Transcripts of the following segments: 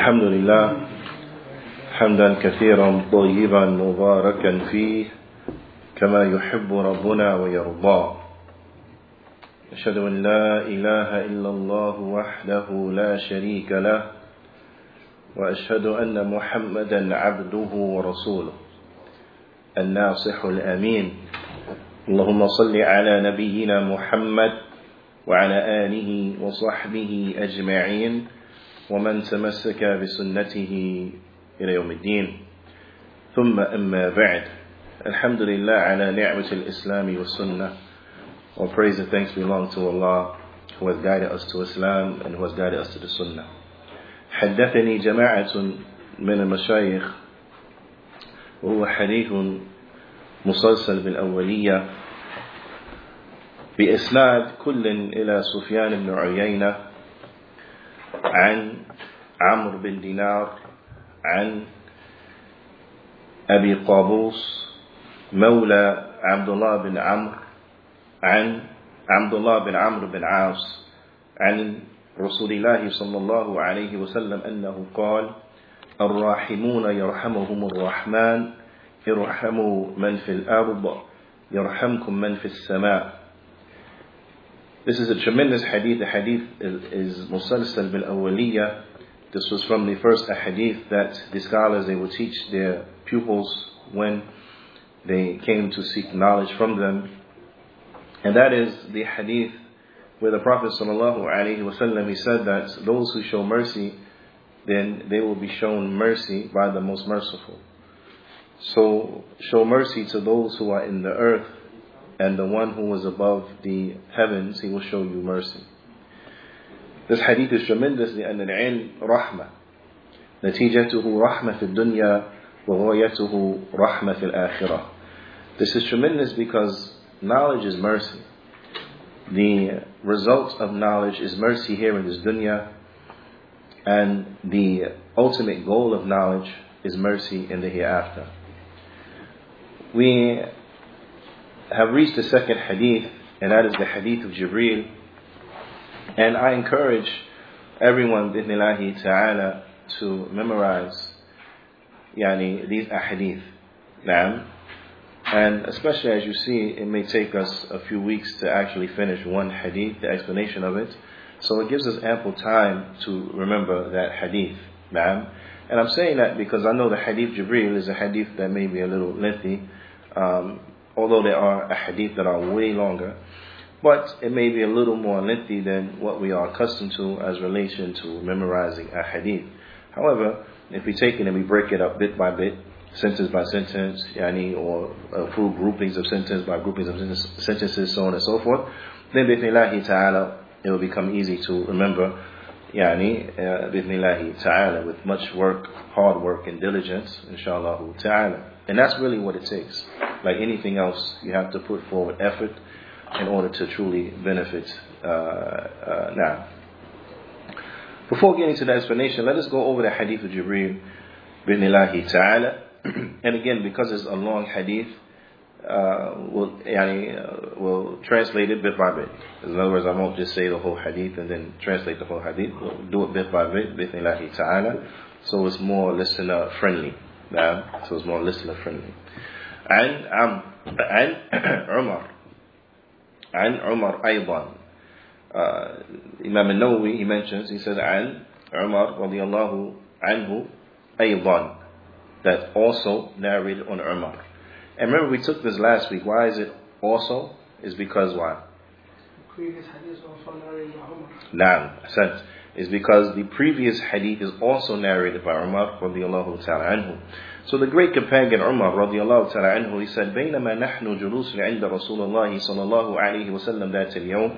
الحمد لله حمدا كثيرا طيبا مباركا فيه كما يحب ربنا ويرضى. أشهد أن لا إله إلا الله وحده لا شريك له وأشهد أن محمدا عبده ورسوله الناصح الأمين. اللهم صل على نبينا محمد وعلى آله وصحبه أجمعين. ومن تمسك بسنته إلى يوم الدين. ثم أما بعد. الحمد لله على نعمة الإسلام والسنة. All praise and thanks belong to Allah who has guided us to Islam and who has guided us to the Sunnah. حدثني جماعة من المشايخ وهو حديث مسلسل بالأولية. بإسناد كل إلى سفيان بن عيينة عن عمرو بن دينار عن أبي قابوس مولى عبد الله بن عمرو عن عبد الله بن عمرو بن عاص عن رسول الله صلى الله عليه وسلم أنه قال الراحمون يرحمهم الرحمن ارحموا من في الأرض يرحمكم من في السماء This is a tremendous hadith. The hadith is, bil Awaliyah. This was from the first hadith that the scholars they would teach their pupils when they came to seek knowledge from them. And that is the hadith where the Prophet ﷺ he said that those who show mercy, then they will be shown mercy by the most merciful. So show mercy to those who are in the earth and the one who is above the heavens, he will show you mercy. This hadith is tremendous لأن العلم رحمة نتيجته رحمة في الدنيا وغايته رحمة في الآخرة This is tremendous because knowledge is mercy. The result of knowledge is mercy here in this dunya and the ultimate goal of knowledge is mercy in the hereafter. We have reached the second hadith, and that is the hadith of Jibreel. and I encourage everyone, bidnillahi ta'ala, to memorize yani, these ahadith. Naam. And especially as you see, it may take us a few weeks to actually finish one hadith, the explanation of it. So it gives us ample time to remember that hadith. Naam. And I'm saying that because I know the hadith Jibreel is a hadith that may be a little lengthy. Um, although there are hadith that are way longer, but it may be a little more lengthy than what we are accustomed to as relation to memorizing a hadith. However, if we take it and we break it up bit by bit, sentence by sentence, yani, or uh, through groupings of sentence by groupings of sentences, so on and so forth, then bithnillahi ta'ala, it will become easy to remember, yani, uh, bithnillahi ta'ala, with much work, hard work and diligence, inshallah ta'ala. And that's really what it takes. Like anything else, you have to put forward effort in order to truly benefit uh, uh, now. Before getting to the explanation, let us go over the hadith of Jibreel bithnillahi Ta'ala. and again, because it's a long hadith, uh, we'll, yani, uh, we'll translate it bit by bit. In other words, I won't just say the whole hadith and then translate the whole hadith. We'll do it bit by bit, bithnillahi ta'ala. So it's more listener friendly. Uh, so it's more listener friendly. And um, and Umar عن عمر أيضا uh, Imam al-Nawawi he mentions he said عن عمر رضي الله عنه أيضا that also narrated on Umar and remember we took this last week why is it also is because why previous hadith also narrated by Umar نعم أحسنت is because the previous hadith is also narrated by Umar radiallahu ta'ala anhu. So the great companion Umar radiallahu ta'ala anhu, he said, بينما نحن جلوس عند رسول الله صلى الله عليه وسلم ذات اليوم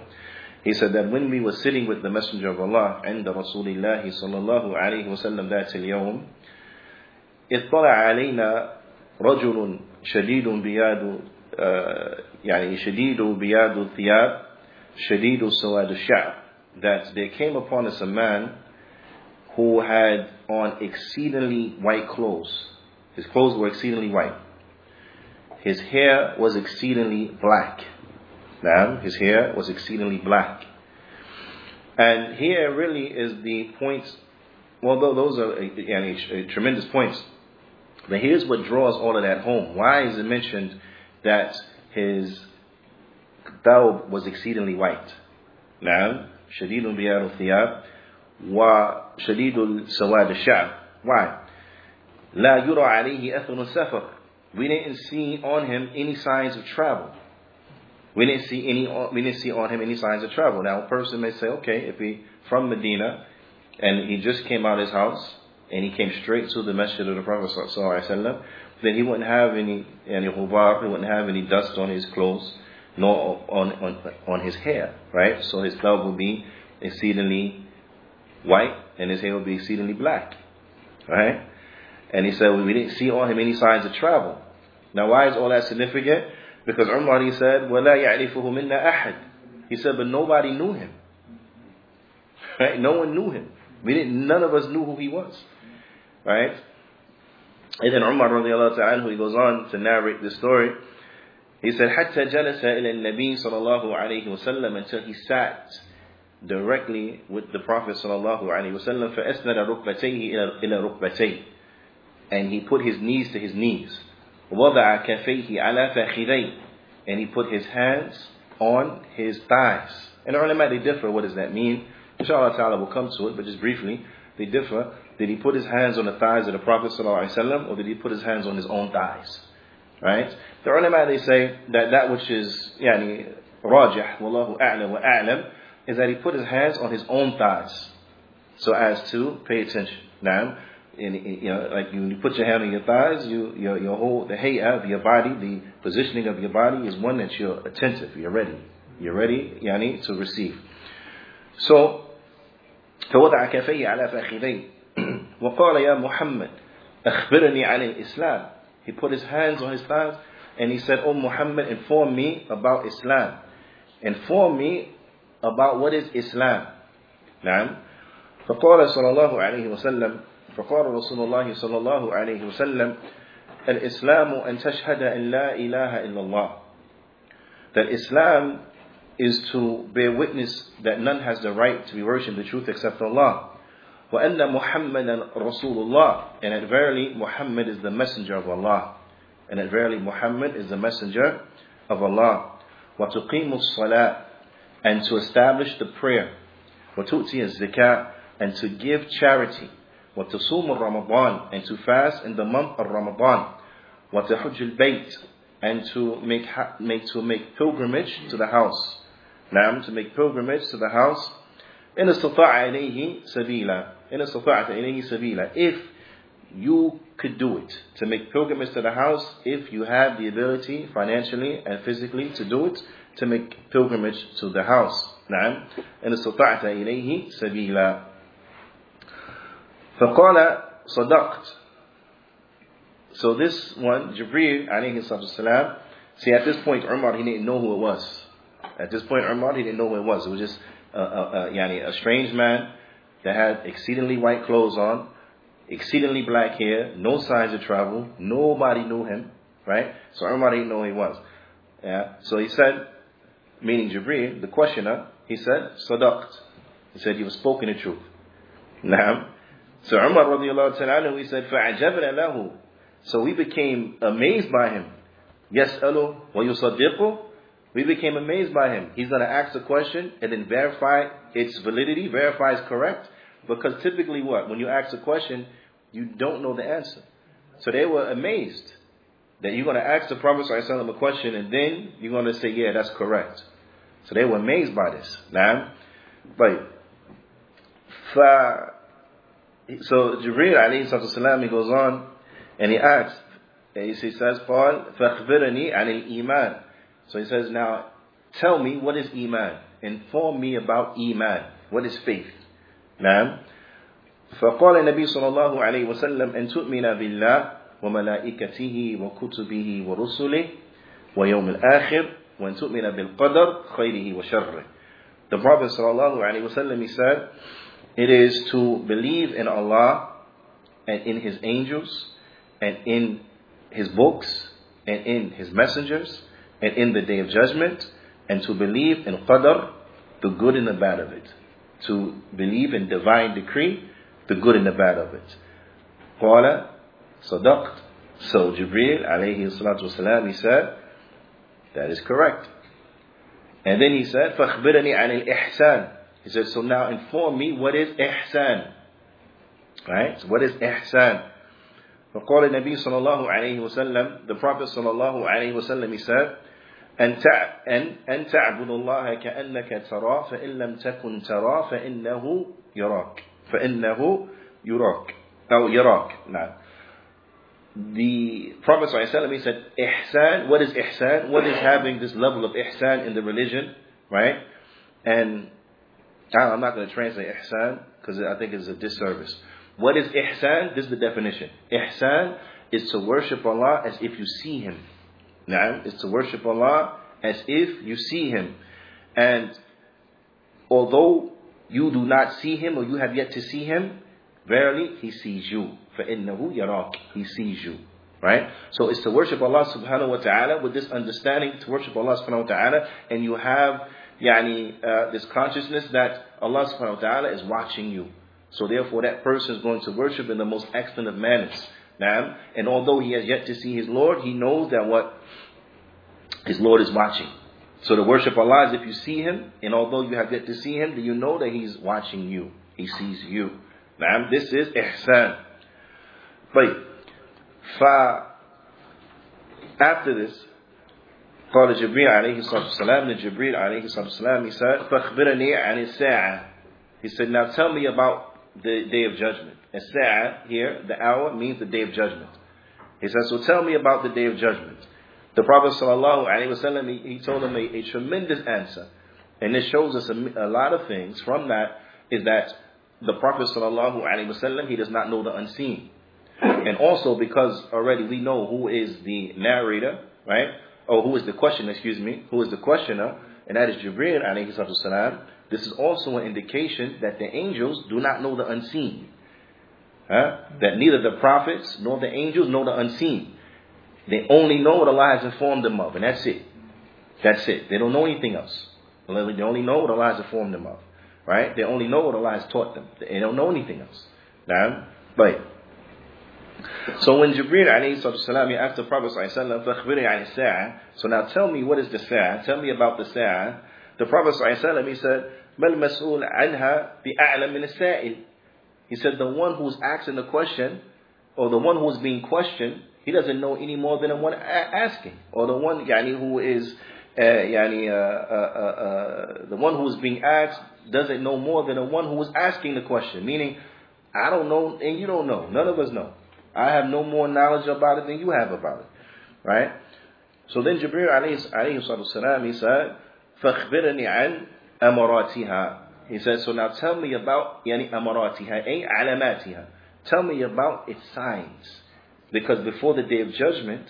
He said that when we were sitting with the Messenger of Allah عند رسول الله صلى الله عليه وسلم ذات اليوم اطلع علينا رجل شديد بياد يعني شديد بياد الثياب شديد سواد الشعر that there came upon us a man who had on exceedingly white clothes. His clothes were exceedingly white. His hair was exceedingly black. Now, his hair was exceedingly black. And here really is the point well, those are uh, tremendous points. But here's what draws all of that home. Why is it mentioned that his thawb was exceedingly white? نعم شديد بياض الثياب وشديد سواد الشعر. Why? لا يرى عليه أثر السفر. We didn't see on him any signs of travel. We didn't see any. We didn't see on him any signs of travel. Now, a person may say, okay, if he from Medina and he just came out of his house and he came straight to the masjid of the Prophet sallallahu then he wouldn't have any any hubar, he wouldn't have any dust on his clothes, nor on on on his hair, right? So his clothes would be exceedingly white and his hair would be exceedingly black, right? And he said, well, we didn't see on him any signs of travel. Now, why is all that significant? Because Umar, he said, وَلَا يَعْرِفُهُ مِنَّا أَحَدٍ He said, but nobody knew him. Right? No one knew him. We didn't, none of us knew who he was. Right? And then Umar radiallahu ta'ala, he goes on to narrate this story. He said, حتى جلس إلى النبي صلى الله عليه وسلم until he sat directly with the Prophet صلى الله عليه وسلم فأسند ركبتيه إلى ركبتيه and he put his knees to his knees. وضع كفيه على فخذيه and he put his hands on his thighs. And the ulama they differ. What does that mean? Inshallah ta'ala will come to it, but just briefly, they differ. Did he put his hands on the thighs of the Prophet ﷺ, or did he put his hands on his own thighs? Right? The ulama they say that that which is yani rajih, wallahu a'lam wa a'lam, is that he put his hands on his own thighs, so as to pay attention. Now, in, you know, like when you put your hand on your thighs, you, your, your whole, the hay'ah of your body, the positioning of your body is one that you're attentive, you're ready. You're ready, yani, to receive. So, فوضع كفيه على فخذيه وقال يا محمد أخبرني عن الإسلام He put his hands on his thighs and he said, Oh Muhammad, inform me about Islam. Inform me about what is Islam. نعم. فقال صلى الله عليه وسلم فقال رسول الله صلى الله عليه وسلم الإسلام أن تشهد أن لا إله إلا الله that Islam is to bear witness that none has the right to be worshipped the truth except Allah وأن محمدا رسول الله and that verily Muhammad is the messenger of Allah and that verily Muhammad is the messenger of Allah وتقيم الصلاة and to establish the prayer وتؤتي الزكاة and to give charity وتصوم رمضان and to fast in the month of Ramadan وتحج البيت and to make, make to make pilgrimage to the house نعم to make pilgrimage to the house إن استطاع إليه سبيلا إن استطعت إليه سبيلا if you could do it to make pilgrimage to the house if you have the ability financially and physically to do it to make pilgrimage to the house نعم إن استطعت إليه سبيلا فقال صدقت So this one, Jibreel alayhi salam, see at this point Umar, he didn't know who it was. At this point Umar, he didn't know who it was. It was just a, a, a, yani, a strange man that had exceedingly white clothes on, exceedingly black hair, no signs of travel, nobody knew him, right? So Umar didn't know who he was. Yeah. So he said, meaning Jibreel, the questioner, he said, Sadaqt. He said, you have spoken the truth. Now, so Umar radiallahu ta'ala, he said, فَعَجَبْنَا لَهُ So we became amazed by him. يَسْأَلُ وَيُصَدِّقُ We became amazed by him. He's going to ask a question and then verify its validity, verify it's correct. Because typically what? When you ask a question, you don't know the answer. So they were amazed that you're going to ask the Prophet ﷺ a question and then you're going to say, yeah, that's correct. So they were amazed by this. Now, but so Jibreel alayhi salam, he goes on and he asks, and he says, Paul, فَأَخْبِرَنِي عَنِ الْإِيمَانِ So he says, now tell me what is Iman. Inform me about Iman. What is faith? نعم فقال النبي صلى الله عليه وسلم أن تؤمن بالله وملائكته وكتبه ورسله ويوم الآخر وأن تؤمن بالقدر خيره وشره The Prophet صلى الله عليه وسلم he said it is to believe in Allah and in His angels and in His books and in His messengers and in the day of judgment and to believe in Qadr, the good and the bad of it. To believe in divine decree the good and the bad of it. قال صدقت. So Jibril alayhi salatu wasalam, he said, that is correct. And then he said, فَأَخْبِرَنِي عَنِ الْإِحْسَانِ He said, so now inform me what is ihsan. Right? So what is ihsan? فقال النبي صلى الله عليه وسلم The Prophet صلى الله عليه وسلم he said أن أن أن تعبد الله كأنك تراه فإن لم تكن تراه فإنه يراك فإنه يراك أو يراك نعم the Prophet ﷺ, he said, Ihsan, what is Ihsan? What is having this level of Ihsan in the religion, right? And I'm not going to translate Ihsan because I think it's a disservice. What is ihsan? This is the definition. Ihsan is to worship Allah as if you see Him. Now, is to worship Allah as if you see Him. And although you do not see Him or you have yet to see Him, verily He sees you. فَإِنَّهُ يَرَاكِ He sees you. Right? So it's to worship Allah subhanahu wa ta'ala with this understanding to worship Allah subhanahu wa ta'ala and you have yani, uh, this consciousness that Allah subhanahu wa ta'ala is watching you. So therefore that person is going to worship in the most excellent of manners. Now, and although he has yet to see his Lord, he knows that what his Lord is watching. So to worship Allah is if you see him, and although you have yet to see him, do you know that he's watching you? He sees you. Now, this is ihsan. But after this, قال جبريل عليه الصلاة والسلام لجبريل عليه الصلاة والسلام he said فأخبرني عن الساعة he said now tell me about the day of judgment. As-sa'a here, the hour means the day of judgment. He says, so tell me about the day of judgment. The Prophet sallallahu alaihi wasallam he, he told him a, a, tremendous answer, and it shows us a, a, lot of things. From that is that the Prophet sallallahu alaihi wasallam he does not know the unseen, and also because already we know who is the narrator, right? Or who is the questioner? Excuse me, who is the questioner, and that is Jibril alayhi salam. This is also an indication that the angels do not know the unseen. Huh? That neither the prophets nor the angels know the unseen. They only know what Allah has informed them of, and that's it. That's it. They don't know anything else. They only know what Allah has informed them of. Right? They only know what Allah has taught them. They don't know anything else. Now, but so when Jibreel alayhi salam asked the Prophet sallallahu so now tell me what is the sa'ah? Tell me about the sa'ah. The Prophet sallallahu he said, ما المسؤول عنها بأعلم من السائل He said the one who's asking the question or the one who's being questioned he doesn't know any more than the one asking or the one yani, who is uh, yani, uh, uh, uh, the one who is being asked doesn't know more than the one who is asking the question meaning I don't know and you don't know none of us know I have no more knowledge about it than you have about it right so then Jibril alayhi, alayhi salam he said فَاخْبِرَنِي عَنْ amaratiha. He says, so now tell me about yani amaratiha, ay alamatiha. Tell me about its signs. Because before the day of judgment,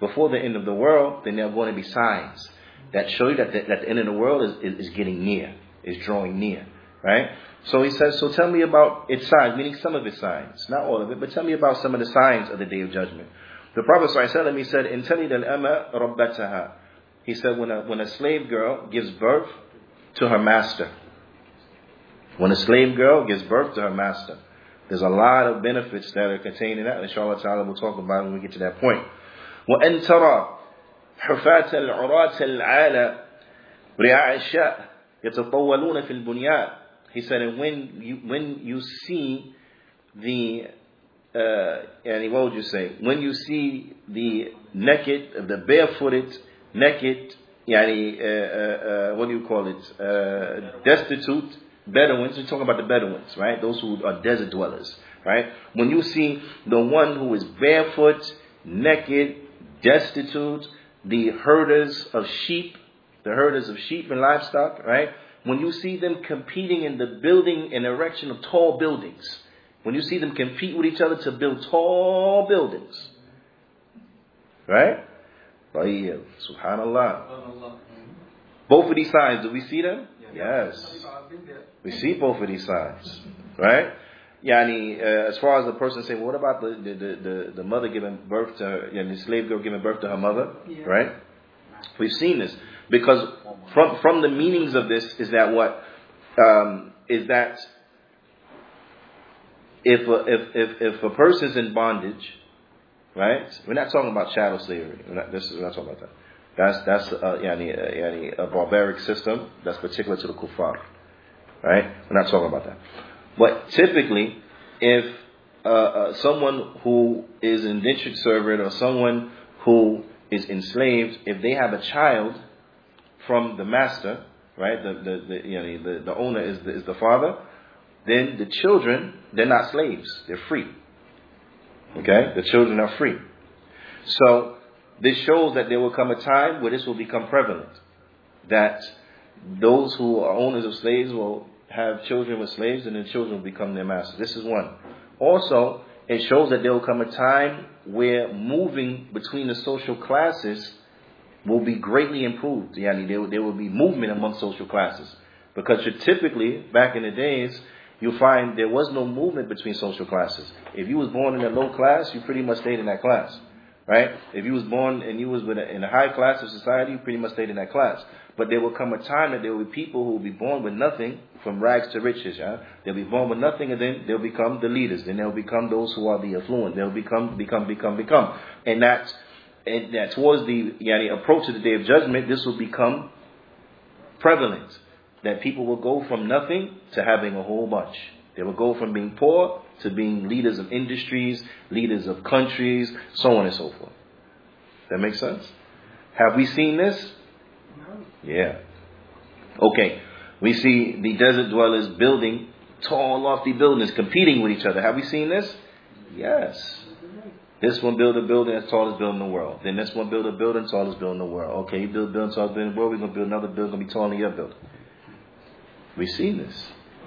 before the end of the world, then there are going to be signs that show you that the, that the end of the world is, is, is getting near, is drawing near. Right? So he says, so tell me about its signs, meaning some of its signs. Not all of it, but tell me about some of the signs of the day of judgment. The Prophet ﷺ, he said, in al-ama rabbataha. He said, when a, when a slave girl gives birth to her master. When a slave girl gives birth to her master, there's a lot of benefits that are contained in that. Inshallah ta'ala we'll talk about when we get to that point. وأن ترى حفاة العراة العالى رعاء الشاء يتطولون في البنيان he said, and when you, when you see the, uh, and what would you say? When you see the naked, the barefooted, naked yani, uh, uh, uh, what do you call it? Uh, destitute Bedouins. We're talking about the Bedouins, right? Those who are desert dwellers, right? When you see the one who is barefoot, naked, destitute, the herders of sheep, the herders of sheep and livestock, right? When you see them competing in the building and erection of tall buildings, when you see them compete with each other to build tall buildings, right? طيب Subhanallah. Both of these signs, do we see them? Yes. We see both of these signs. Right? Yani, uh, as far as the person saying, well, what about the, the, the, the, mother giving birth to her, yani, the slave girl giving birth to her mother? Yeah. Right? We've seen this. Because from, from the meanings of this is that what? Um, is that if a, if, if, if a person's in bondage, right? We're not talking about chattel slavery. We're not, this is, we're not talking about that. That's, that's, uh, yani, yani, a barbaric system that's particular to the kuffar. Right? We're not talking about that. But typically, if uh, uh, someone who is indentured servant or someone who is enslaved, if they have a child from the master, right, the the the, you know, the, the owner is the, is the father, then the children they're not slaves, they're free. Okay, the children are free. So this shows that there will come a time where this will become prevalent, that those who are owners of slaves will have children with slaves, and the children will become their masters. This is one. Also, it shows that there will come a time where moving between the social classes will be greatly improved. Yani there, there will be movement among social classes. Because typically, back in the days, you find there was no movement between social classes. If you was born in a low class, you pretty much stayed in that class. Right? If you was born and you was in a high class of society, you pretty much stayed in that class. But there will come a time that there will be people who will be born with nothing, from rags to riches. Yeah? They'll be born with nothing, and then they'll become the leaders. Then they'll become those who are the affluent. They'll become, become, become, become. And that's, and that towards the yani, approach of the day of judgment, this will become prevalent. That people will go from nothing to having a whole bunch. They will go from being poor to being leaders of industries, leaders of countries, so on and so forth. That makes sense? Have we seen this? Yeah. Okay. We see the desert dwellers building tall, lofty buildings, competing with each other. Have we seen this? Yes. This one build a building as tall as building in the world. Then this one build a building tallest building in the world. Okay, you build a building tallest building in the world, we're gonna build another building gonna be taller than your building. We've seen this.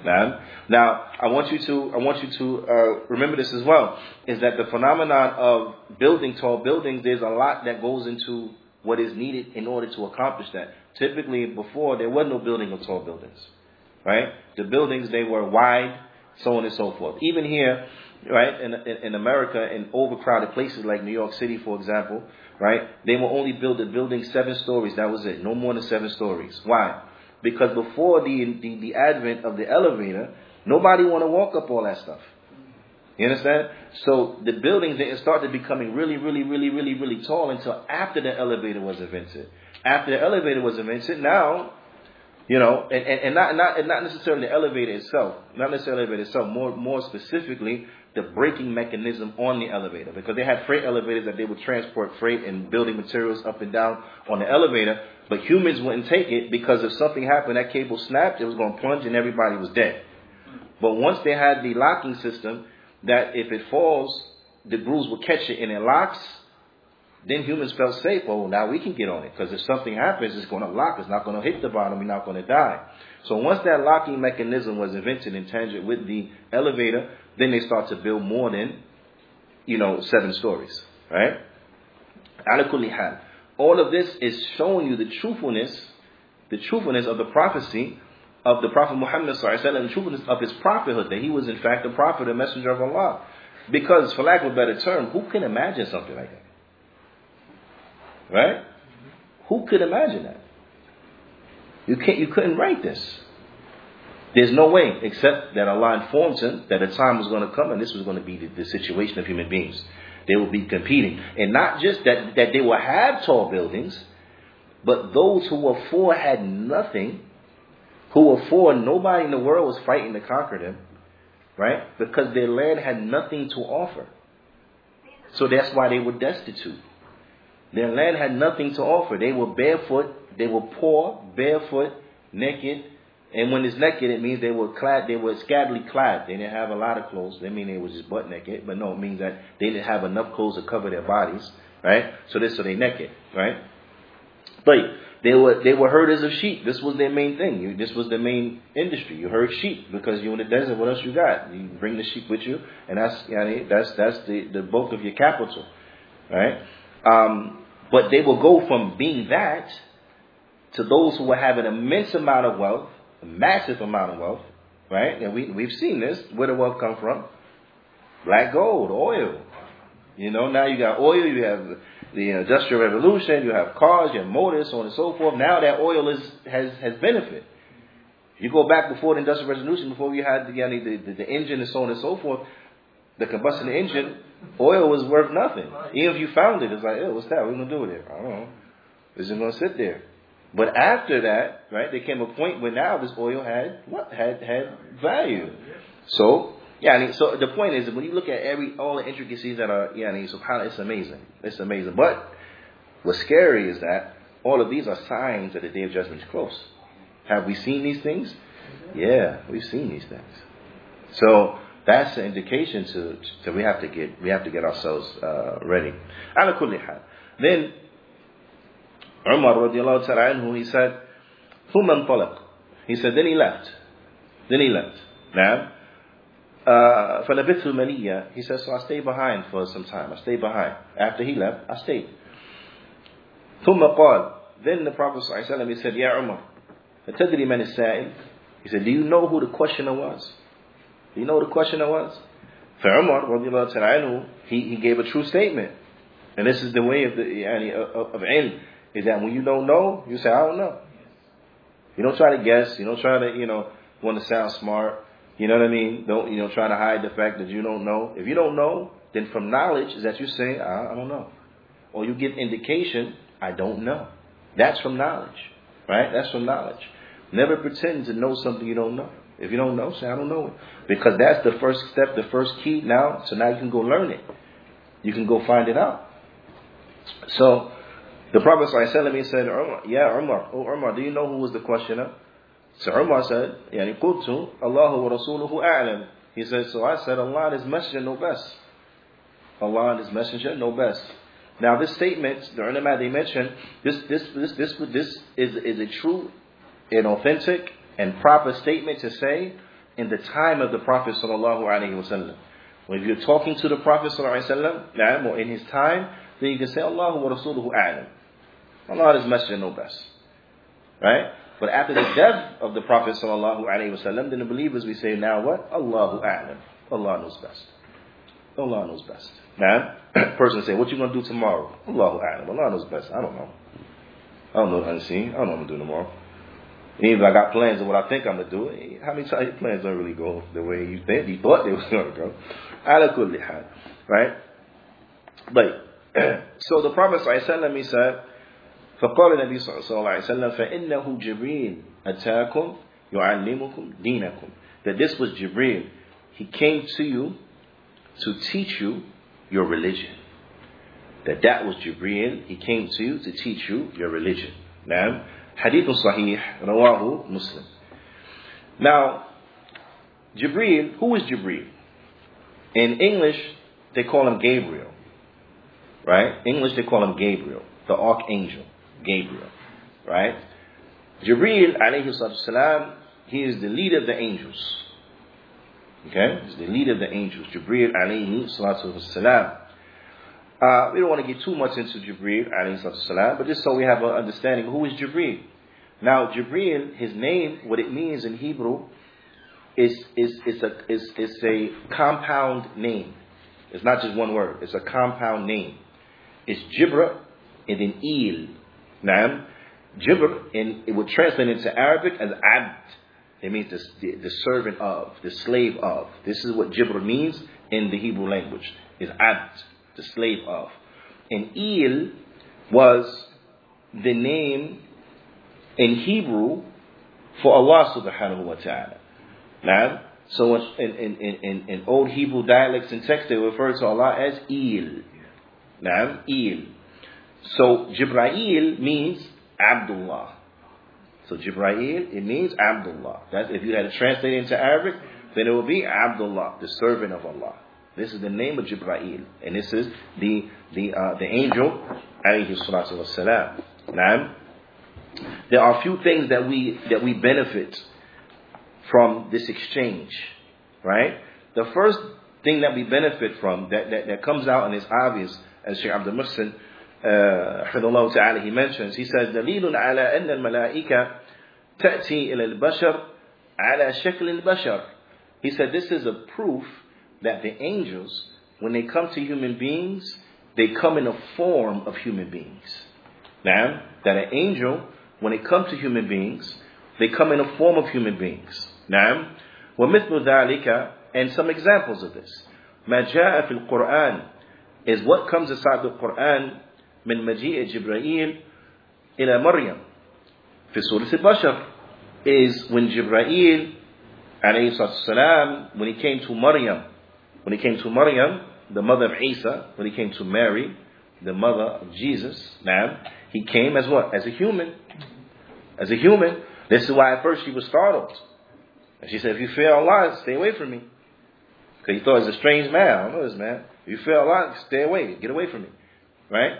Now, now I want you to I want you to uh, remember this as well. Is that the phenomenon of building tall buildings? There's a lot that goes into what is needed in order to accomplish that. Typically, before there was no building of tall buildings, right? The buildings they were wide, so on and so forth. Even here, right, in, in, America, in overcrowded places like New York City, for example, right, they will only build a building seven stories. That was it, no more than seven stories. Why? Because before the the, the advent of the elevator, nobody want to walk up all that stuff. You understand? So the buildings didn't start becoming really, really, really, really, really tall until after the elevator was invented. After the elevator was invented, now, you know, and, and, and not not and not necessarily the elevator itself, not necessarily the elevator itself, more more specifically the braking mechanism on the elevator. Because they had freight elevators that they would transport freight and building materials up and down on the elevator, but humans wouldn't take it because if something happened, that cable snapped, it was going to plunge and everybody was dead. But once they had the locking system, that if it falls, the grooves will catch it and it locks, then humans felt safe. Oh, now we can get on it because if something happens, it's going to lock. It's not going to hit the bottom. We're not going to die. So once that locking mechanism was invented in tangent with the elevator, then they start to build more than, you know, seven stories, right? All of this is showing you the truthfulness, the truthfulness of the prophecy of the Prophet Muhammad and the truthfulness of his prophethood, that he was in fact a prophet, a messenger of Allah. Because, for lack of a better term, who can imagine something like that? Right? Who could imagine that? You can't. You couldn't write this. There's no way, except that Allah informed him that a time was going to come, and this was going to be the, the situation of human beings. They will be competing, and not just that that they will have tall buildings, but those who were for had nothing who were for nobody in the world was fighting to conquer them, right? Because their land had nothing to offer. So that's why they were destitute. Their land had nothing to offer. They were barefoot, they were poor, barefoot, naked. And when it's naked, it means they were clad, they were scantily clad. They didn't have a lot of clothes. They mean they were just butt naked. But no, it means that they didn't have enough clothes to cover their bodies, right? So this, so they naked, right? But they were they were herders of sheep. This was their main thing. You, this was their main industry. You herd sheep because you're in the desert. What else you got? You bring the sheep with you, and that's yani, that's that's the, the bulk of your capital, right? Um, but they will go from being that to those who will have an immense amount of wealth, a massive amount of wealth, right? And we we've seen this. Where the wealth come from? Black gold, oil. You know, now you got oil. You have the industrial revolution, you have cars, you have motors, so on and so forth. Now that oil is has has benefit. You go back before the industrial revolution, before you had the, the, the engine and so on and so forth. The combustion engine, oil was worth nothing. Even if you found it, it's like, oh, what's that? What are we gonna do with it? I don't know. It's just gonna sit there. But after that, right, there came a point where now this oil had what had had value. So yeah, I mean, so the point is when you look at every all the intricacies that are yeah, I mean, subhanAllah, it's amazing. It's amazing. But what's scary is that all of these are signs that the day of judgment is close. Have we seen these things? Yeah, we've seen these things. So that's an indication to, to we have to get we have to get ourselves uh, ready. Then Umar radiallahu ta'ala anhu, he said, ثم انطلق. He said, then he left. Then he left. Now, uh, فلبثت مليا. He says, so I stayed behind for some time. I stayed behind. After he left, I stayed. ثم قال. Then the Prophet ﷺ, he said, يا عمر, تدري من السائل? He said, do you know who the questioner was? Do you know what the questioner was? For Umar, he, he gave a true statement. And this is the way of the yani, of, of ilm is that when you don't know, you say, I don't know. You don't try to guess. You don't try to, you know, want to sound smart. You know what I mean? Don't, you know, try to hide the fact that you don't know. If you don't know, then from knowledge is that you say, I, I don't know. Or you give indication, I don't know. That's from knowledge. Right? That's from knowledge. Never pretend to know something you don't know. If you don't know, say, I don't know it. Because that's the first step, the first key now. So now you can go learn it. You can go find it out. So the Prophet ﷺ said, Umar, Yeah, Umar, oh Umar, do you know who was the questioner? So Umar said, Yani Qultu, Allahu wa Rasuluhu a'lam. He said, So I said, Allah and His Messenger know best. Allah and His Messenger know best. Now this statement, the ulama they mentioned, this, this, this, this, this is, is a true and authentic and proper statement to say in the time of the Prophet sallallahu alaihi wasallam. When you're talking to the Prophet sallallahu alaihi wasallam, or in his time, then you can say Allah wa Rasuluhu. Allah His Messenger know best. Right? But after the death of the Prophet sallallahu alaihi wasallam, then the believers we say now what? Allahu a'lam. Allah knows best. Allah knows best. Now, person say, what you gonna do tomorrow? Allahu a'lam. Allah knows best. I don't know. I don't know the unseen. I don't know what I'm gonna do tomorrow. Even if I got plans of what I think I'm gonna do, how many times your plans don't really go the way you think you thought they was gonna go? Right? But so the Prophet ﷺ, he said, فقال النبي صلى الله عليه وسلم فإنه جبريل أتاكم يعلمكم دينكم that this was Jibril he came to you to teach you your religion that that was Jibril he came to you to teach you your religion now hadith sahih rawahu muslim now Jibril who is Jibril in English they call him Gabriel right English they call him Gabriel the archangel Gabriel, right? Jibreel alayhi salam, he is the leader of the angels. Okay? He's the leader of the angels. Jibreel alayhi salatu salam. Uh, we don't want to get too much into Jibreel salam, but just so we have an understanding, who is Jibreel? Now, Jibreel, his name, what it means in Hebrew, is, is, is, a, is, is a compound name. It's not just one word. It's a compound name. It's Jibra and then Il. Naam. Jibr, and it would translate into Arabic as abd. It means the, the, the, servant of, the slave of. This is what Jibr means in the Hebrew language. Is abd, the slave of. And Il was the name in Hebrew for Allah subhanahu wa ta'ala. Now, so in, in, in, in, old Hebrew dialects and texts, they refer to Allah as Il. Now, Il. So Jibrail means Abdullah. So Jibrail, it means Abdullah. That's if you had to translate it into Arabic, then it would be Abdullah, the servant of Allah. This is the name of Jibrail, and this is the the uh, the angel, alayhi salatu wasalam. Now, there are a few things that we that we benefit from this exchange, right? The first thing that we benefit from that, that, that comes out and is obvious, as Sheikh Abdul Muhsin حفظ الله تعالى he mentions he says دليل على أن الملائكة تأتي إلى البشر على شكل البشر he said this is a proof that the angels when they come to human beings they come in a form of human beings now that an angel when they come to human beings they come in a form of human beings now ومثل ذلك and some examples of this ما جاء في القرآن is what comes inside the Quran من مجيء جبرائيل إلى مريم في سورة البشر is when Jibreel عليه الصلاة والسلام when he came to Maryam when he came to Maryam the mother of Isa when he came to Mary the mother of Jesus now he came as what? As a human. As a human. This is why at first she was startled. And she said if you fear Allah stay away from me. Because he thought he was a strange man. I don't know this man. If you fear Allah stay away. Get away from me. Right?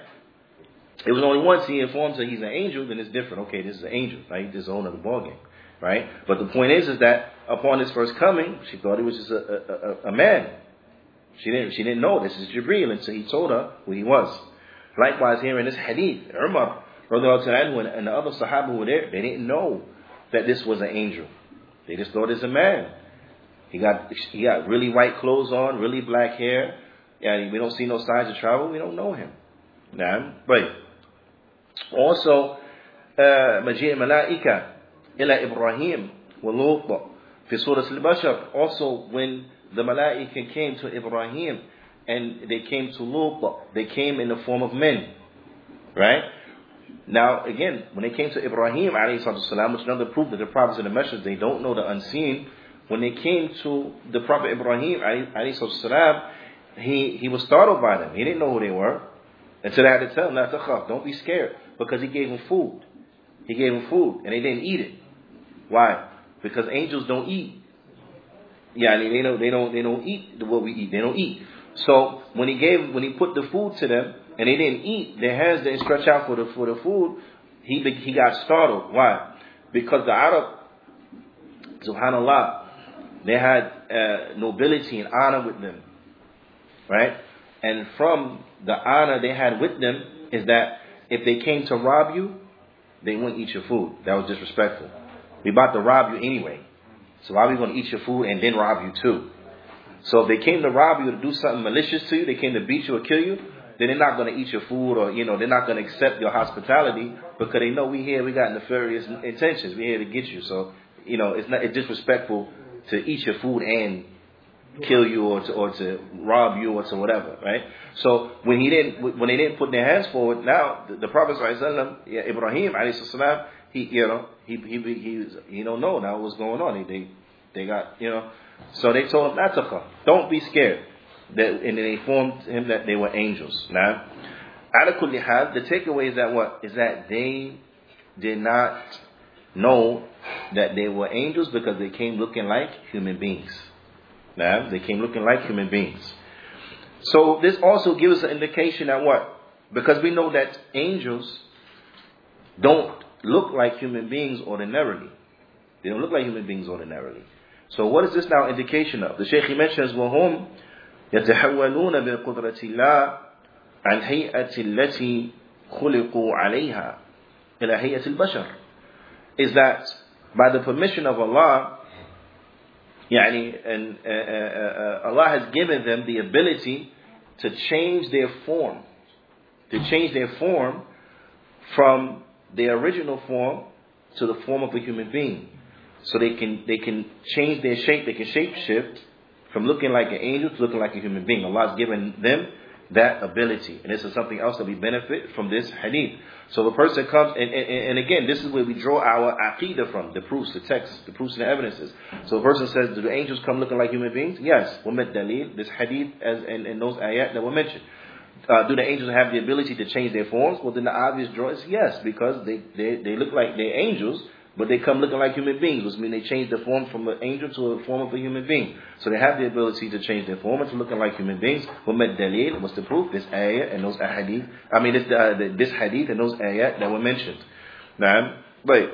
It was only once he informs that he's an angel, then it's different. Okay, this is an angel, right? This is a whole other ballgame, right? But the point is, is that upon his first coming, she thought he was just a, a, a, a man. She didn't, she didn't know this is Jibreel, until he told her who he was. Likewise, here in this hadith, Umar and the other Sahaba who were there, they didn't know that this was an angel. They just thought it's a man. He got he got really white clothes on, really black hair, and we don't see no signs of travel. We don't know him. Nah, but also, uh, Majid Malaika ila Ibrahim wa Lut fi Surah Al-Bashar. Also, when the malaika came to Ibrahim and they came to Lut they came in the form of men right now again when they came to Ibrahim والسلام, which is another proof that the prophets and the messengers they don't know the unseen when they came to the prophet Ibrahim والسلام, he, he was startled by them he didn't know who they were until they had to tell him, don't be scared because he gave them food. He gave them food and they didn't eat it. Why? Because angels don't eat. Yeah, they don't, they don't, they don't eat what we eat. They don't eat. So when he gave, when he put the food to them and they didn't eat, their hands didn't stretch out for the for the food. He he got startled. Why? Because the Arab, Subhanallah, they had uh, nobility and honor with them, right? And from the honor they had with them is that if they came to rob you, they wouldn't eat your food. That was disrespectful. We about to rob you anyway. So why are we going to eat your food and then rob you too? So if they came to rob you to do something malicious to you, they came to beat you or kill you, then they're not going to eat your food or, you know, they're not going to accept your hospitality because they know we here, we got nefarious intentions. We're here to get you. So, you know, it's not, it's disrespectful to eat your food and kill you or to, or to rob you or to whatever, right? So when he didn't, when they didn't put their hands forward, now the, the Prophet yeah, Ibrahim alayhi he, you know, he, he, he, he don't know now what's going on. They, they, they got, you know, so they told him, not to come. Don't be scared. That, and they informed him that they were angels. Now, adequately had the takeaway is that what is that they did not know that they were angels because they came looking like human beings. Now, they came looking like human beings. So this also gives us an indication that what? Because we know that angels don't look like human beings ordinarily. They don't look like human beings ordinarily. So what is this now indication of? The Shaykh mentions وهم يتحولون بقدرة الله عن هيئة التي خلقوا عليها إلى هيئة البشر. Is that by the permission of Allah, يعني, and uh, uh, uh, Allah has given them the ability to change their form, to change their form from their original form to the form of a human being. So they can they can change their shape, they can shape shift from looking like an angel to looking like a human being. Allah has given them that ability. And this is something else that we benefit from this hadith. So the person comes, and, and, and again, this is where we draw our aqidah from, the proofs, the texts, the proofs and the evidences. So the person says, do the angels come looking like human beings? Yes. Wamet dalil, this hadith as, and, and those ayat that were mentioned Uh, do the angels have the ability to change their forms? Well, then the obvious draw is yes, because they, they, they look like they're angels, but they come looking like human beings, which means they change the form from an angel to a form of a human being. So they have the ability to change their form into looking like human beings. What dalil? What's the proof? This ayah and those ahadith. I mean, this, uh, this hadith and those ayat that were mentioned. Now, but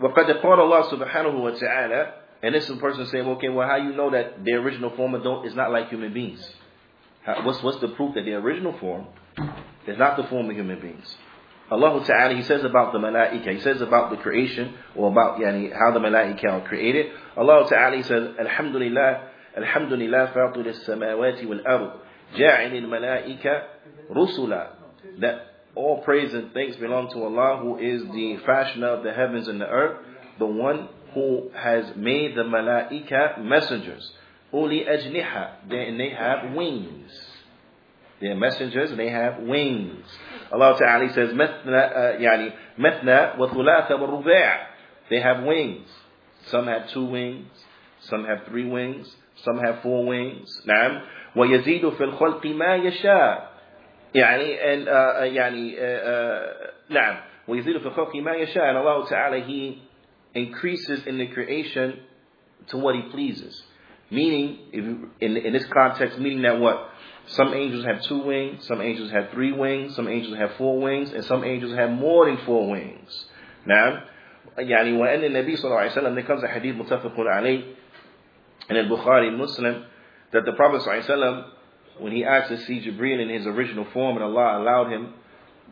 وقد قال الله سبحانه وتعالى and this person saying, okay, well, how you know that the original form don't, is not like human beings? How, what's, what's the proof that the original form is not the form of human beings? Allah Ta'ala, He says about the malaika, He says about the creation, or about yani, how the malaika are created. Allah Ta'ala, He says, Alhamdulillah, Alhamdulillah, fatir al-samawati wal-ard, ja'il al-malaika rusula. That all praise and thanks belong to Allah, who is the fashioner of the heavens and the earth, the one who has made the malaika messengers. أولي أجنحة. And they have wings. They're messengers and they have wings. Allah Ta'ala says, مثنى, uh, يعني, مثنى وثلاثة والرباع. They have wings. Some have two wings. Some have three wings. Some have four wings. نعم. ويزيد في الخلق ما يشاء. يعني and uh, يعني uh, uh, نعم. ويزيد في الخلق ما يشاء. And Allah Ta'ala, He increases in the creation to what He pleases. Meaning, if, in, in this context, meaning that what? Some angels have two wings, some angels have three wings, some angels have four wings, and some angels have more than four wings. Now, يعني وأن النبي صلى الله عليه وسلم there comes a hadith متفق عليه in al-Bukhari Muslim that the Prophet صلى الله عليه وسلم when he asked to see Jibreel in his original form and Allah allowed him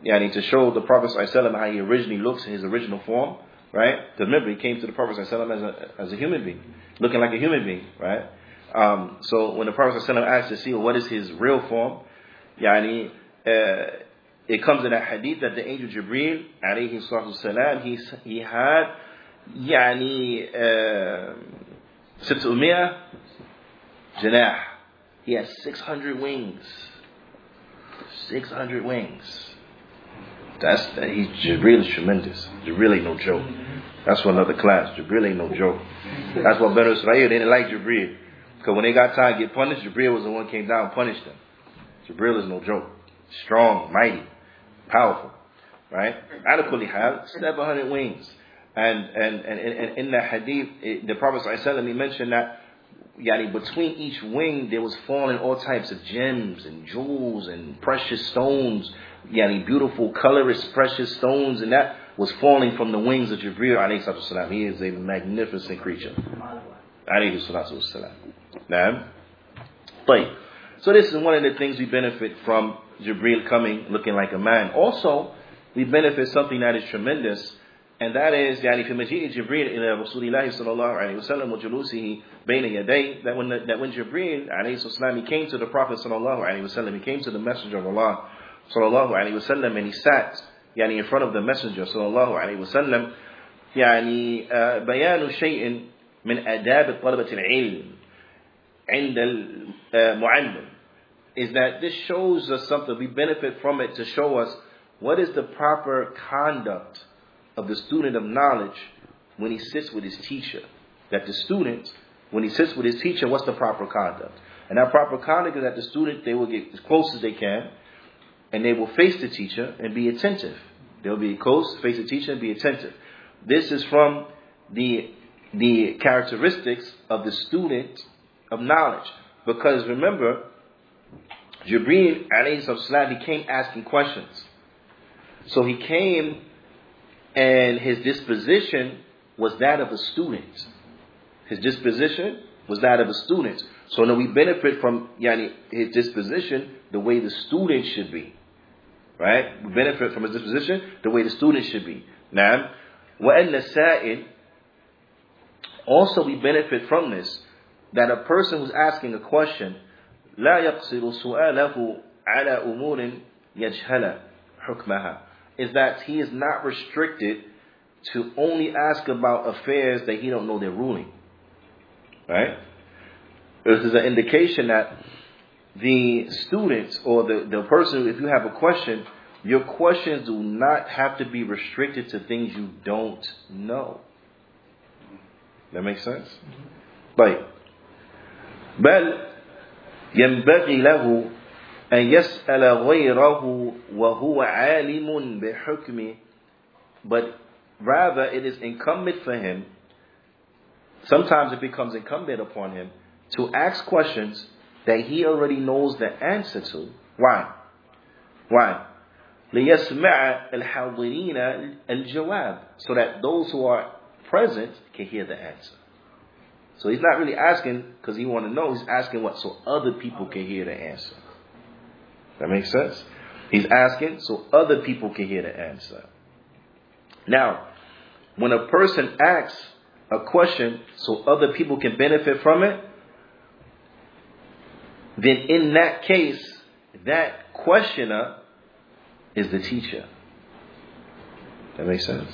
yani, to show the Prophet صلى الله عليه وسلم how he originally looks in his original form right? Because remember, he came to the Prophet as a, as a human being, looking like a human being, right? Um, so when the Prophet asked to see what is his real form, yani, uh, it comes in a hadith that the angel Jibril, alayhi salatu he, he had, yani, uh, 600 janah. He has 600 wings. 600 wings. That's, that he's really tremendous. It's really no joke. That's for another class. Jabril ain't no joke. That's what Banu Israel, they didn't like Jabril. Because when they got time to get punished, Jabril was the one who came down and punished them. Jabril is no joke. Strong, mighty, powerful. Right? Adequately have 700 wings. And, and, and, and in that hadith, it, the Prophet he mentioned that yani, between each wing there was falling all types of gems and jewels and precious stones, yani, beautiful, colorless, precious stones, and that was falling from the wings of Jibril alayhi He is a magnificent creature. Alayhi salatu wasalam. Now, so this is one of the things we benefit from Jibril coming looking like a man. Also, we benefit something that is tremendous, and that is يعني في مجيء جبريل إلى رسول الله صلى الله عليه وسلم وجلوسه بين يديه that when the, that when Jibril عليه السلام he came to the Prophet صلى الله عليه وسلم he came to the Messenger of Allah صلى الله عليه وسلم and he sat يعني in front of the Messenger صلى الله عليه وسلم يعني بيان شيء من آداب طلبة العلم عند المعلم is that this shows us something. We benefit from it to show us what is the proper conduct of the student of knowledge when he sits with his teacher. That the student, when he sits with his teacher, what's the proper conduct? And that proper conduct is that the student, they will get as close as they can, and they will face the teacher and be attentive. They'll be close, face the teacher, and be attentive. This is from the, the characteristics of the student of knowledge. Because remember, Jibreel alayhi he came asking questions. So he came and his disposition was that of a student. His disposition was that of a student. So now we benefit from yani, his disposition the way the student should be Right? We benefit from his disposition the way the student should be. Now, وَأَنَّ السَّائِلِ Also we benefit from this that a person who's asking a question لا يقصر سؤاله على أمور يجهل حكمها is that he is not restricted to only ask about affairs that he don't know their ruling. Right? This is an indication that the students or the, the person, if you have a question, your questions do not have to be restricted to things you don't know. That makes sense? But بل ينبغي له أن يسأل غيره وهو عالم بحكمه but rather it is incumbent for him sometimes it becomes incumbent upon him to ask questions that he already knows the answer to why why ليسمع الحاضرين الجواب so that those who are present can hear the answer so he's not really asking because he want to know. He's asking what so other people can hear the answer. That makes sense. He's asking so other people can hear the answer. Now, when a person asks a question so other people can benefit from it, then in that case, that questioner is the teacher. That makes sense.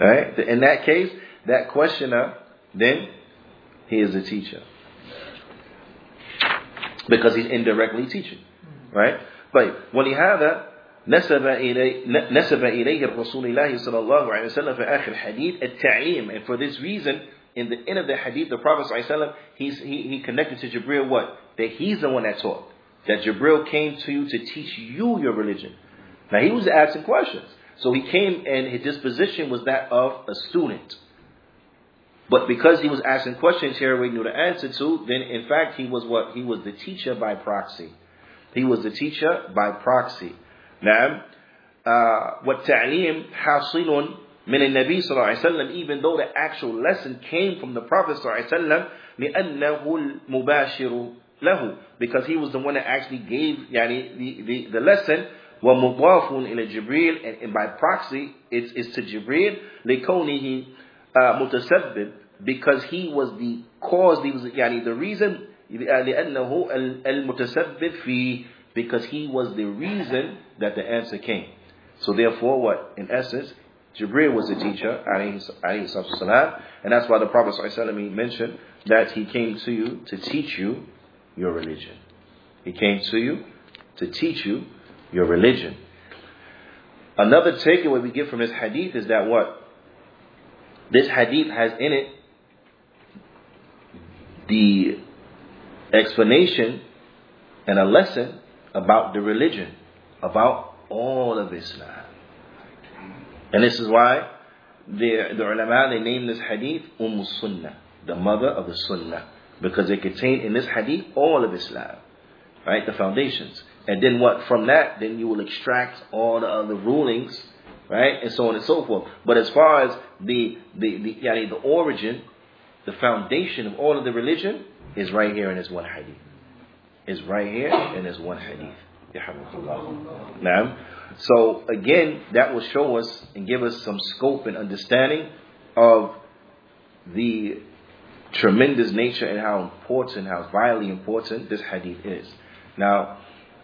All right? In that case, that questioner then he is a teacher. because he's indirectly teaching right طيب ولهذا نسب إليه نسب إليه رسول الله صلى الله عليه وسلم في آخر الحديث التعليم and for this reason in the end of the hadith the Prophet صلى الله عليه وسلم he's, he, he connected to Jibril what that he's the one that taught that Jibril came to you to teach you your religion now he was asking questions so he came and his disposition was that of a student but because he was asking questions here we knew the answer to, then in fact he was what? He was the teacher by proxy. He was the teacher by proxy. نعم uh, والتعليم حاصل من النبي صلى الله عليه وسلم even though the actual lesson came from the Prophet صلى الله عليه وسلم لأنه المباشر له because he was the one that actually gave يعني the, the, the lesson ومضاف إلى جبريل and, and by proxy it's, it's to Jibril لكونه uh, متسبب because he was the cause he was يعني the reason لأنه المتسبب في because he was the reason that the answer came so therefore what in essence Jibril was the teacher alayhi salam and that's why the Prophet ﷺ mentioned that he came to you to teach you your religion. He came to you to teach you your religion. Another takeaway we get from this hadith is that what? This hadith has in it the explanation and a lesson about the religion, about all of Islam. And this is why the, the ulama, they name this hadith Umm Sunnah, the mother of the Sunnah, because it contained in this hadith all of Islam, right? The foundations. And then what? From that, then you will extract all the other rulings, right? And so on and so forth. But as far as the, the, the, yani the origin, the foundation of all of the religion is right here in this one hadith. Is right here in this one hadith. So again, that will show us and give us some scope and understanding of the tremendous nature and how important, how vitally important this hadith is. Now,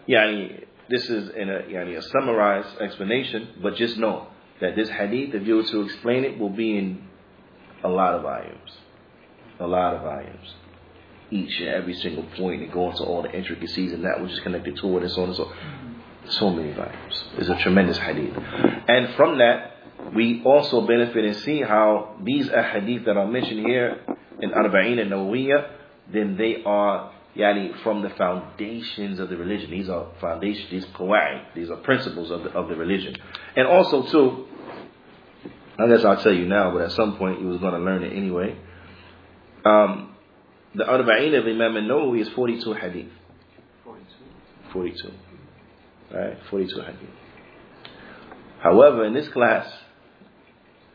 yani, this is in a, yani, a summarized explanation, but just know that this hadith, if you were to explain it, will be in a lot of volumes. A lot of volumes. Each and every single point and go into all the intricacies and that which is connected to it and so on and so So many volumes. It's a tremendous hadith. And from that, we also benefit and see how these ahadith that are mentioned here in Arba'in and Nawawiyah, then they are yani, from the foundations of the religion. These are foundations, these qawa'i, these are principles of the, of the religion. And also too, I guess I'll tell you now, but at some point you was going to learn it anyway. Um, the Arba'in of Imam al-Nawawi is 42 hadith. 42. 42. Right? 42 hadith. However, in this class,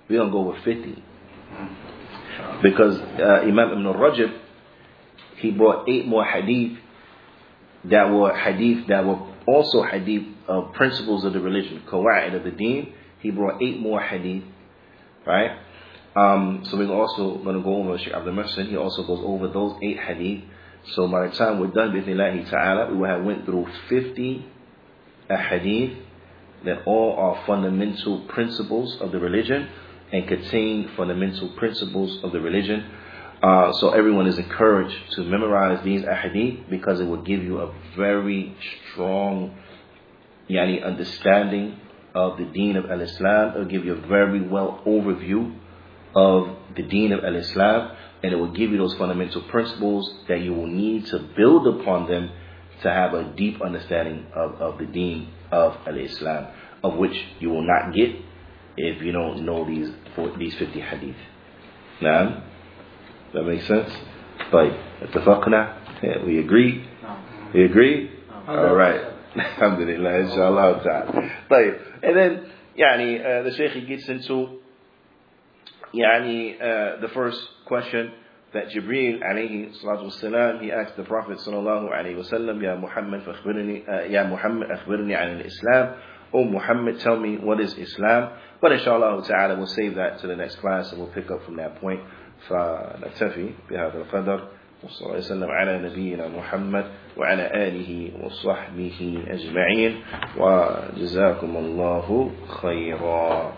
we're going to go with 50. Because uh, Imam Ibn Rajab, he brought eight more hadith that were hadith that were also hadith of principles of the religion, qawa'id of the deen. He brought eight more hadith, right? Um, so we're also going to go over Shaykh Abdul. He also goes over those eight hadith. So by the time we're done, with bithnillahi ta'ala, we will have went through 50 hadith that all are fundamental principles of the religion and contain fundamental principles of the religion. Uh, so everyone is encouraged to memorize these ahadith because it will give you a very strong yani, understanding of the deen of al-Islam. It will give you a very well overview of the deen of al-Islam and it will give you those fundamental principles that you will need to build upon them to have a deep understanding of, of the deen of al-Islam of which you will not get if you don't know these these 50 hadith. Now, that makes sense? طيب اتفقنا yeah, we agree we agree all right alhamdulillah inshallah ta'ala طيب and then يعني uh, the sheikh gets into يعني uh, the first question that Jibril alayhi salatu wasalam he asked the Prophet sallallahu alayhi wasallam Ya Muhammad فأخبرني uh, Ya Muhammad أخبرني عن الإسلام Oh Muhammad tell me what is Islam but inshallah ta'ala we'll save that to the next class and we'll pick up from that point فنكتفي بهذا القدر وصلى الله وسلم على نبينا محمد وعلى آله وصحبه أجمعين وجزاكم الله خيرا